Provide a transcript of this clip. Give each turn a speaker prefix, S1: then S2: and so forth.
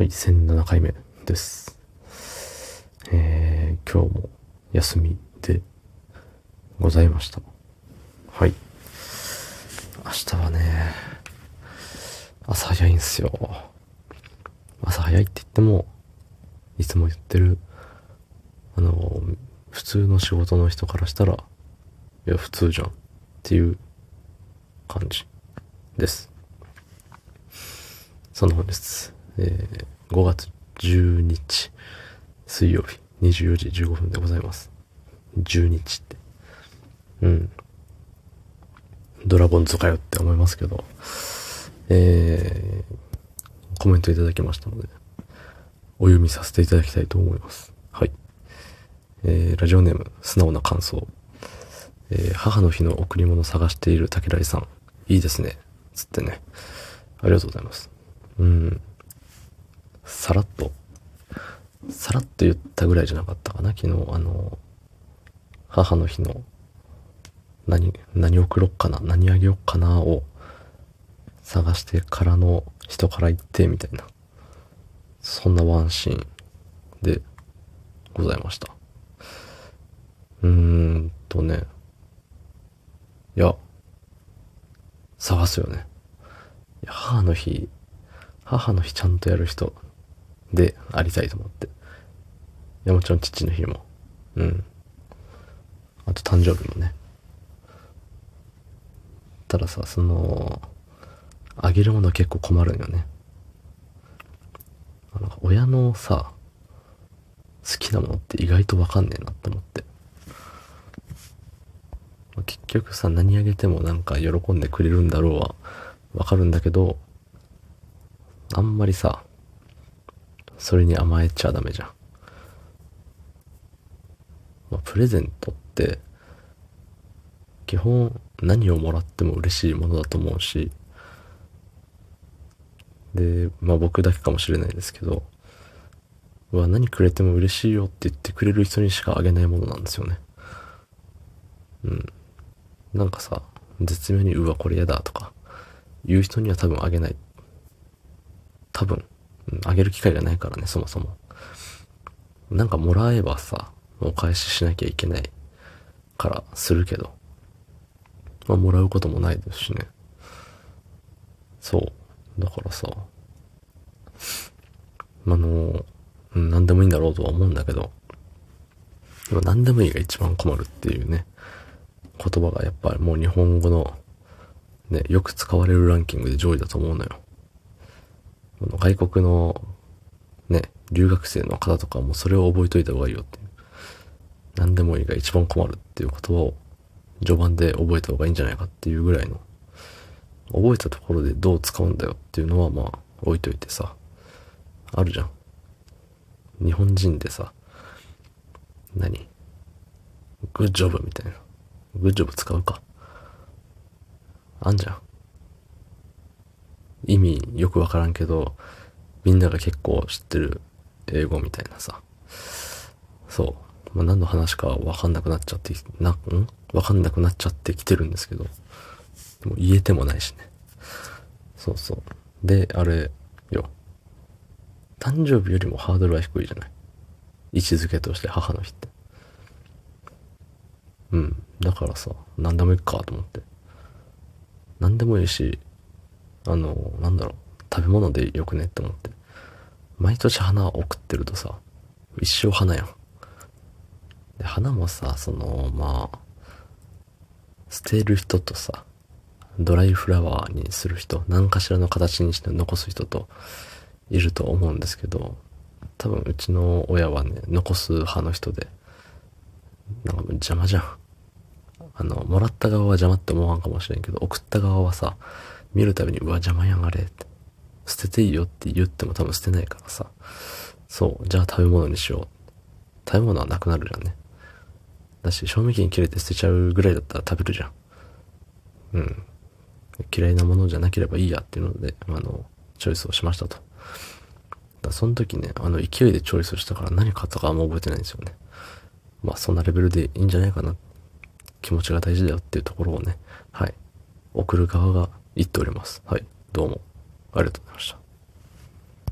S1: はい、1007回目です。えー、今日も休みでございました。はい。明日はね、朝早いんすよ。朝早いって言っても、いつも言ってる、あの、普通の仕事の人からしたら、いや、普通じゃんっていう感じです。その本日、えー、5月10日、水曜日、24時15分でございます。10日って。うん。ドラゴンズかよって思いますけど、えー、コメントいただきましたので、お読みさせていただきたいと思います。はい。えー、ラジオネーム、素直な感想。えー、母の日の贈り物探している竹来さん。いいですね。つってね。ありがとうございます。うん。さらっと、さらっと言ったぐらいじゃなかったかな。昨日、あの、母の日の、何、何送ろっかな、何あげよっかなを探してからの人から言って、みたいな。そんなワンシーンでございました。うーんとね。いや、探すよね。母の日、母の日ちゃんとやる人でありたいと思って。いや、もちろん父の日も。うん。あと誕生日もね。たださ、その、あげるものは結構困るんよね。あの親のさ、好きなものって意外とわかんねえなって思って。結局さ、何あげてもなんか喜んでくれるんだろうはわかるんだけど、あんまりさ、それに甘えちゃダメじゃん。まあ、プレゼントって、基本何をもらっても嬉しいものだと思うし、で、まあ僕だけかもしれないですけど、うわ、何くれても嬉しいよって言ってくれる人にしかあげないものなんですよね。うん。なんかさ、絶妙にうわ、これ嫌だとか、言う人には多分あげない。多分、あげる機会がないからね、そもそも。なんかもらえばさ、お返ししなきゃいけないからするけど、まあもらうこともないですしね。そう。だからさ、あの、何でもいいんだろうとは思うんだけど、でも何でもいいが一番困るっていうね、言葉がやっぱりもう日本語の、ね、よく使われるランキングで上位だと思うのよ。外国の、ね、留学生の方とかもそれを覚えといた方がいいよっていう。何でもいいが一番困るっていう言葉を序盤で覚えた方がいいんじゃないかっていうぐらいの、覚えたところでどう使うんだよっていうのはまあ置いといてさ、あるじゃん。日本人でさ、何？グッジョブみたいな。グッジョブ使うか。あんじゃん。意味よくわからんけど、みんなが結構知ってる英語みたいなさ。そう。まあ、何の話かわかんなくなっちゃって、な、ん？わかんなくなっちゃってきてるんですけど。でも言えてもないしね。そうそう。で、あれよ。誕生日よりもハードルは低いじゃない？位置づけとして母の日って。うん。だからさ、何でもいいかと思って。何でもいいし、あの、なんだろう、食べ物でよくねって思って。毎年花を送ってるとさ、一生花やん。で、花もさ、その、まあ、捨てる人とさ、ドライフラワーにする人、何かしらの形にして残す人といると思うんですけど、多分うちの親はね、残す派の人で、なんか邪魔じゃん。あの、もらった側は邪魔って思わんかもしれんけど、送った側はさ、見るたびに、うわ、邪魔やがれって。捨てていいよって言っても多分捨てないからさ。そう、じゃあ食べ物にしよう。食べ物はなくなるじゃんね。だし、賞味期限切れて捨てちゃうぐらいだったら食べるじゃん。うん。嫌いなものじゃなければいいやっていうので、あの、チョイスをしましたと。だその時ね、あの、勢いでチョイスしたから何買ったかあんま覚えてないんですよね。まあ、そんなレベルでいいんじゃないかな。気持ちが大事だよっていうところをね、はい。送る側が言っております。はい。どうも。ありがとうございました。